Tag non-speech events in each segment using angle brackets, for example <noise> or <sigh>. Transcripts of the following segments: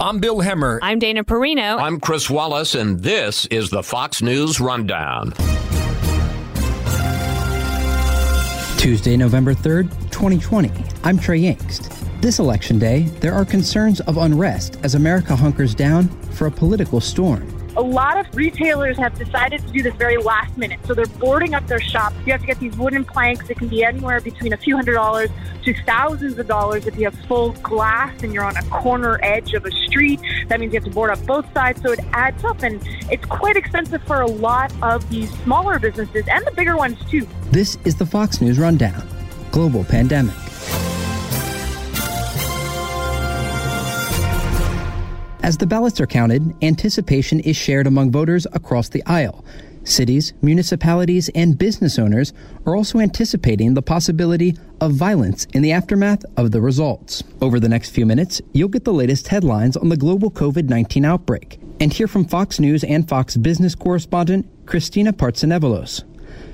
I'm Bill Hemmer. I'm Dana Perino. I'm Chris Wallace, and this is the Fox News Rundown. Tuesday, November 3rd, 2020. I'm Trey Yingst. This election day, there are concerns of unrest as America hunkers down for a political storm a lot of retailers have decided to do this very last minute. So they're boarding up their shops. You have to get these wooden planks. It can be anywhere between a few hundred dollars to thousands of dollars if you have full glass and you're on a corner edge of a street. That means you have to board up both sides. So it adds up and it's quite expensive for a lot of these smaller businesses and the bigger ones too. This is the Fox News Rundown Global Pandemic. As the ballots are counted, anticipation is shared among voters across the aisle. Cities, municipalities, and business owners are also anticipating the possibility of violence in the aftermath of the results. Over the next few minutes, you'll get the latest headlines on the global COVID 19 outbreak and hear from Fox News and Fox business correspondent Christina Partsinevelos.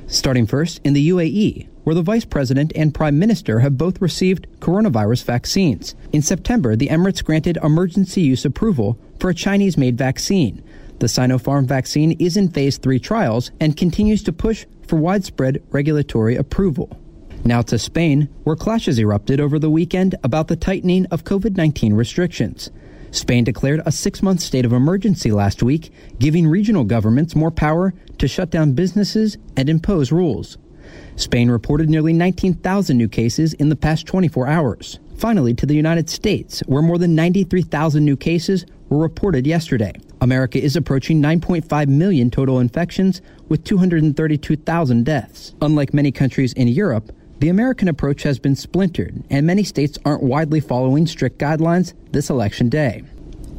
Starting first in the UAE, where the vice president and prime minister have both received coronavirus vaccines. In September, the Emirates granted emergency use approval for a Chinese made vaccine. The Sinopharm vaccine is in phase three trials and continues to push for widespread regulatory approval. Now to Spain, where clashes erupted over the weekend about the tightening of COVID 19 restrictions. Spain declared a six month state of emergency last week, giving regional governments more power to shut down businesses and impose rules. Spain reported nearly 19,000 new cases in the past 24 hours. Finally, to the United States, where more than 93,000 new cases were reported yesterday. America is approaching 9.5 million total infections with 232,000 deaths. Unlike many countries in Europe, the American approach has been splintered, and many states aren't widely following strict guidelines this election day.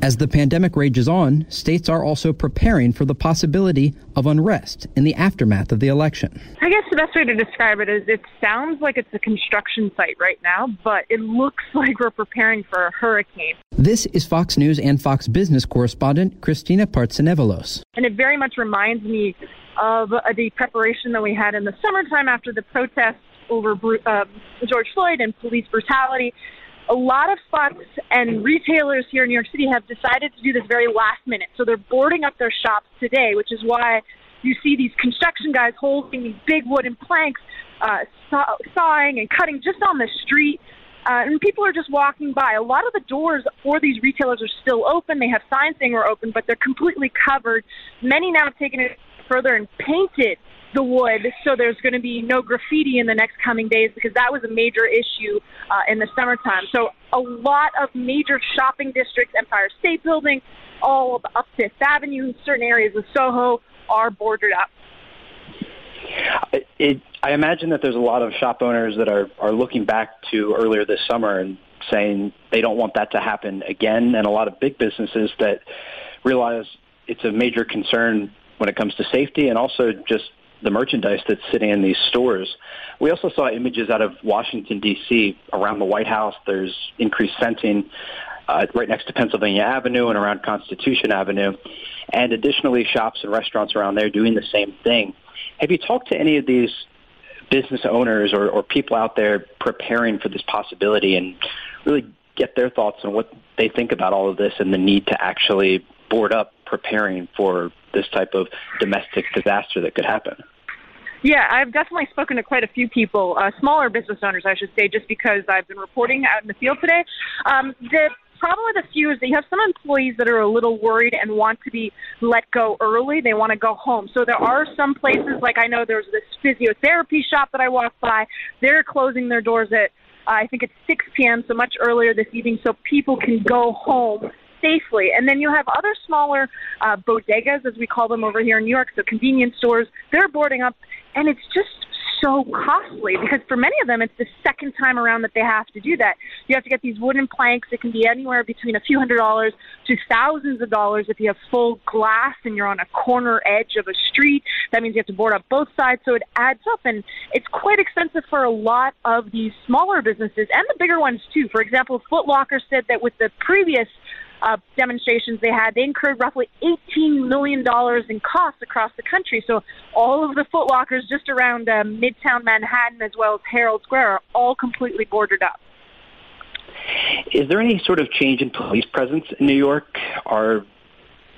As the pandemic rages on, states are also preparing for the possibility of unrest in the aftermath of the election. I guess the best way to describe it is it sounds like it's a construction site right now, but it looks <laughs> like we're preparing for a hurricane. This is Fox News and Fox Business correspondent Christina Partsinevelos. And it very much reminds me of the preparation that we had in the summertime after the protests over um, George Floyd and police brutality. A lot of spots and retailers here in New York City have decided to do this very last minute. So they're boarding up their shops today, which is why you see these construction guys holding these big wooden planks, uh, saw- sawing and cutting just on the street. Uh, and people are just walking by. A lot of the doors for these retailers are still open. They have signs saying we're open, but they're completely covered. Many now have taken it further and painted the wood so there's going to be no graffiti in the next coming days because that was a major issue uh, in the summertime. So a lot of major shopping districts, Empire State Building, all up Fifth Avenue, certain areas of Soho are boarded up. It, I imagine that there's a lot of shop owners that are, are looking back to earlier this summer and saying they don't want that to happen again, and a lot of big businesses that realize it's a major concern when it comes to safety and also just the merchandise that's sitting in these stores. We also saw images out of Washington, D.C. around the White House. There's increased fencing uh, right next to Pennsylvania Avenue and around Constitution Avenue. And additionally, shops and restaurants around there doing the same thing. Have you talked to any of these business owners or, or people out there preparing for this possibility and really get their thoughts on what they think about all of this and the need to actually board up preparing for this type of domestic disaster that could happen? Yeah, I've definitely spoken to quite a few people, uh, smaller business owners, I should say, just because I've been reporting out in the field today. Um, the problem with a few is that you have some employees that are a little worried and want to be let go early. They want to go home. So there are some places, like I know there's this physiotherapy shop that I walked by. They're closing their doors at I think it's 6 p.m., so much earlier this evening, so people can go home safely. And then you have other smaller uh, bodegas, as we call them over here in New York, so convenience stores. They're boarding up, and it's just so costly because for many of them it's the second time around that they have to do that. You have to get these wooden planks. It can be anywhere between a few hundred dollars to thousands of dollars if you have full glass and you're on a corner edge of a street. That means you have to board up both sides, so it adds up and it's quite expensive for a lot of these smaller businesses and the bigger ones too. For example, Foot Locker said that with the previous uh, demonstrations they had, they incurred roughly $18 million in costs across the country. So all of the Foot Lockers just around uh, Midtown Manhattan as well as Herald Square are all completely boarded up. Is there any sort of change in police presence in New York? Are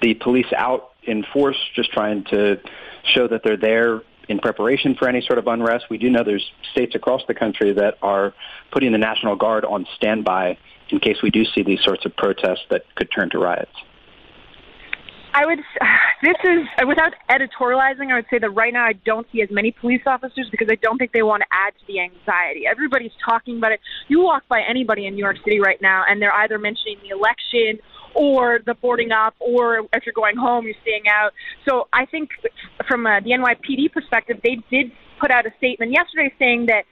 the police out in force just trying to show that they're there in preparation for any sort of unrest? We do know there's states across the country that are putting the National Guard on standby in case we do see these sorts of protests that could turn to riots. I would. <sighs> This is without editorializing. I would say that right now I don't see as many police officers because I don't think they want to add to the anxiety. Everybody's talking about it. You walk by anybody in New York City right now, and they're either mentioning the election or the boarding up, or if you're going home, you're staying out. So I think from uh, the NYPD perspective, they did put out a statement yesterday saying that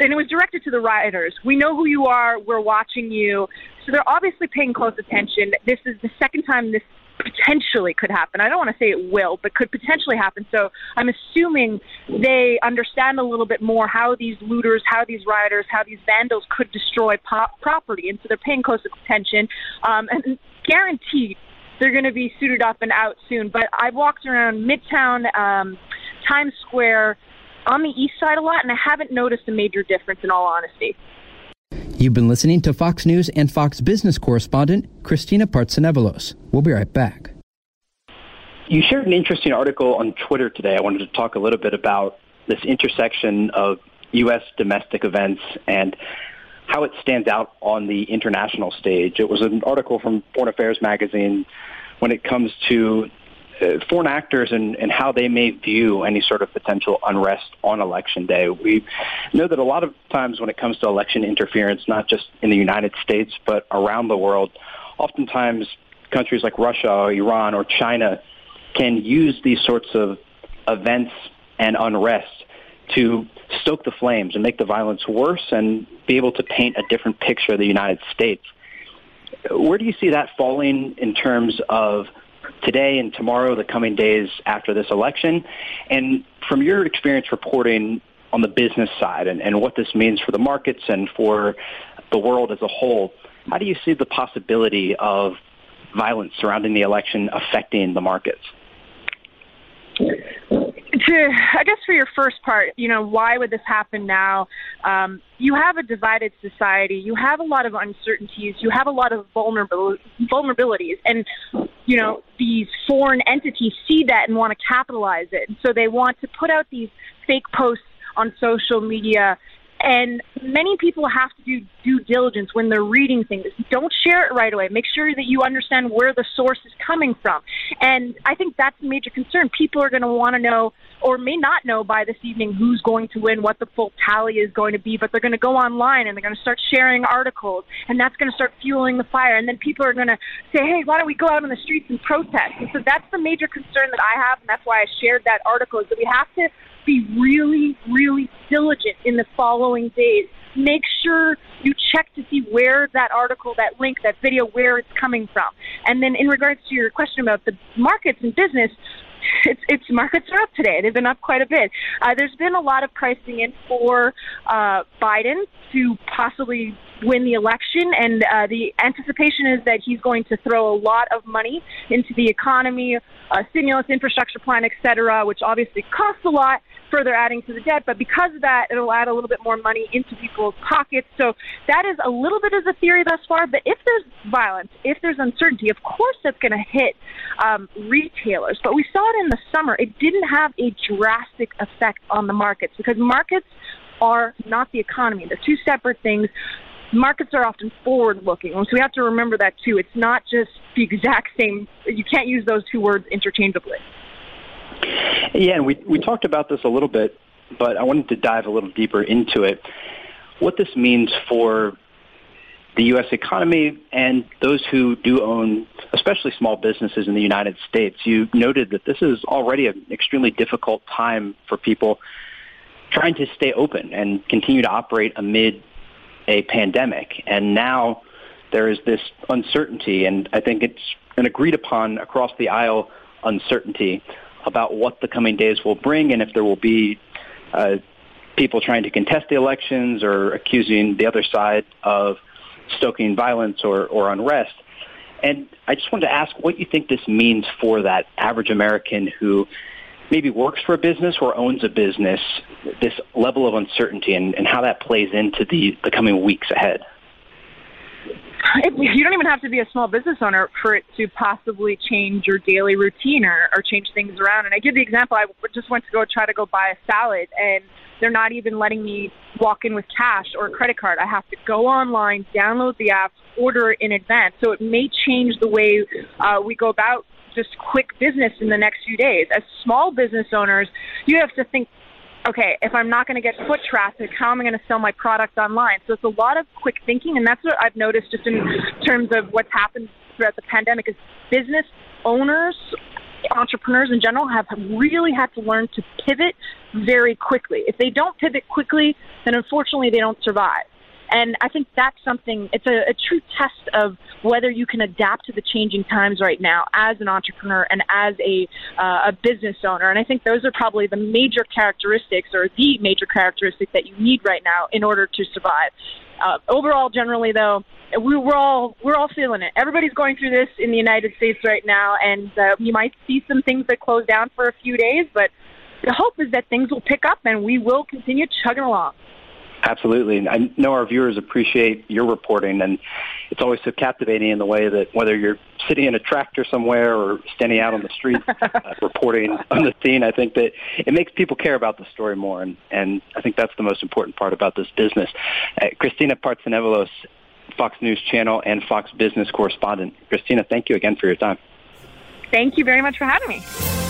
and it was directed to the rioters. We know who you are. We're watching you. So they're obviously paying close attention. This is the second time this potentially could happen. I don't want to say it will, but could potentially happen. So I'm assuming they understand a little bit more how these looters, how these rioters, how these vandals could destroy po- property, and so they're paying close attention. Um, and guaranteed, they're going to be suited up and out soon. But I've walked around Midtown, um, Times Square, on the east side a lot, and I haven't noticed a major difference. In all honesty. You've been listening to Fox News and Fox business correspondent Christina Partsinevelos. We'll be right back. You shared an interesting article on Twitter today. I wanted to talk a little bit about this intersection of U.S. domestic events and how it stands out on the international stage. It was an article from Foreign Affairs magazine when it comes to foreign actors and, and how they may view any sort of potential unrest on election day. We know that a lot of times when it comes to election interference, not just in the United States, but around the world, oftentimes countries like Russia, or Iran, or China can use these sorts of events and unrest to stoke the flames and make the violence worse and be able to paint a different picture of the United States. Where do you see that falling in terms of today and tomorrow, the coming days after this election. And from your experience reporting on the business side and, and what this means for the markets and for the world as a whole, how do you see the possibility of violence surrounding the election affecting the markets? Uh, to I guess for your first part, you know, why would this happen now? Um, you have a divided society. You have a lot of uncertainties. You have a lot of vulnerabil- vulnerabilities, and you know these foreign entities see that and want to capitalize it. So they want to put out these fake posts on social media and many people have to do due diligence when they're reading things. Don't share it right away. Make sure that you understand where the source is coming from. And I think that's a major concern. People are going to want to know or may not know by this evening who's going to win, what the full tally is going to be, but they're going to go online and they're going to start sharing articles, and that's going to start fueling the fire. And then people are going to say, hey, why don't we go out on the streets and protest? And so that's the major concern that I have, and that's why I shared that article, is that we have to be really, really diligent in the following days. Make sure you check to see where that article, that link, that video, where it's coming from. And then in regards to your question about the markets and business, it's, it's markets are up today. They've been up quite a bit. Uh, there's been a lot of pricing in for uh, Biden to possibly win the election, and uh, the anticipation is that he's going to throw a lot of money into the economy, uh, stimulus, infrastructure plan, et cetera, which obviously costs a lot further adding to the debt. But because of that, it'll add a little bit more money into people's pockets. So that is a little bit of a theory thus far. But if there's violence, if there's uncertainty, of course that's going to hit um, retailers. But we saw it in the summer. It didn't have a drastic effect on the markets because markets are not the economy. They're two separate things. Markets are often forward looking. So we have to remember that too. It's not just the exact same, you can't use those two words interchangeably. Yeah, and we we talked about this a little bit, but I wanted to dive a little deeper into it. What this means for the U.S. economy and those who do own, especially small businesses in the United States. You noted that this is already an extremely difficult time for people trying to stay open and continue to operate amid a pandemic. And now there is this uncertainty, and I think it's an agreed upon across the aisle uncertainty about what the coming days will bring and if there will be uh, people trying to contest the elections or accusing the other side of stoking violence or, or unrest. And I just wanted to ask what you think this means for that average American who maybe works for a business or owns a business, this level of uncertainty and, and how that plays into the, the coming weeks ahead. You don't even have to be a small business owner for it to possibly change your daily routine or, or change things around. And I give the example: I just went to go try to go buy a salad, and they're not even letting me walk in with cash or a credit card. I have to go online, download the app, order in advance. So it may change the way uh, we go about just quick business in the next few days. As small business owners, you have to think okay, if I'm not going to get foot traffic, how am I going to sell my product online? So it's a lot of quick thinking, and that's what I've noticed just in terms of what's happened throughout the pandemic is business owners entrepreneurs in general have really had to learn to pivot very quickly. If they don't pivot quickly, then unfortunately they don't survive. And I think that's something, it's a, a true test of whether you can adapt to the changing times right now as an entrepreneur and as a, uh, a business owner. And I think those are probably the major characteristics or the major characteristic that you need right now in order to survive. Uh, overall, generally though, we, we're all we're all feeling it. Everybody's going through this in the United States right now, and uh, you might see some things that close down for a few days, but the hope is that things will pick up and we will continue chugging along. Absolutely. And I know our viewers appreciate your reporting, and it's always so captivating in the way that whether you're sitting in a tractor somewhere or standing out on the street <laughs> uh, reporting on the scene, I think that it makes people care about the story more, and, and I think that's the most important part about this business. Uh, Christina Partsinevelos, Fox News Channel and Fox Business correspondent. Christina, thank you again for your time. Thank you very much for having me.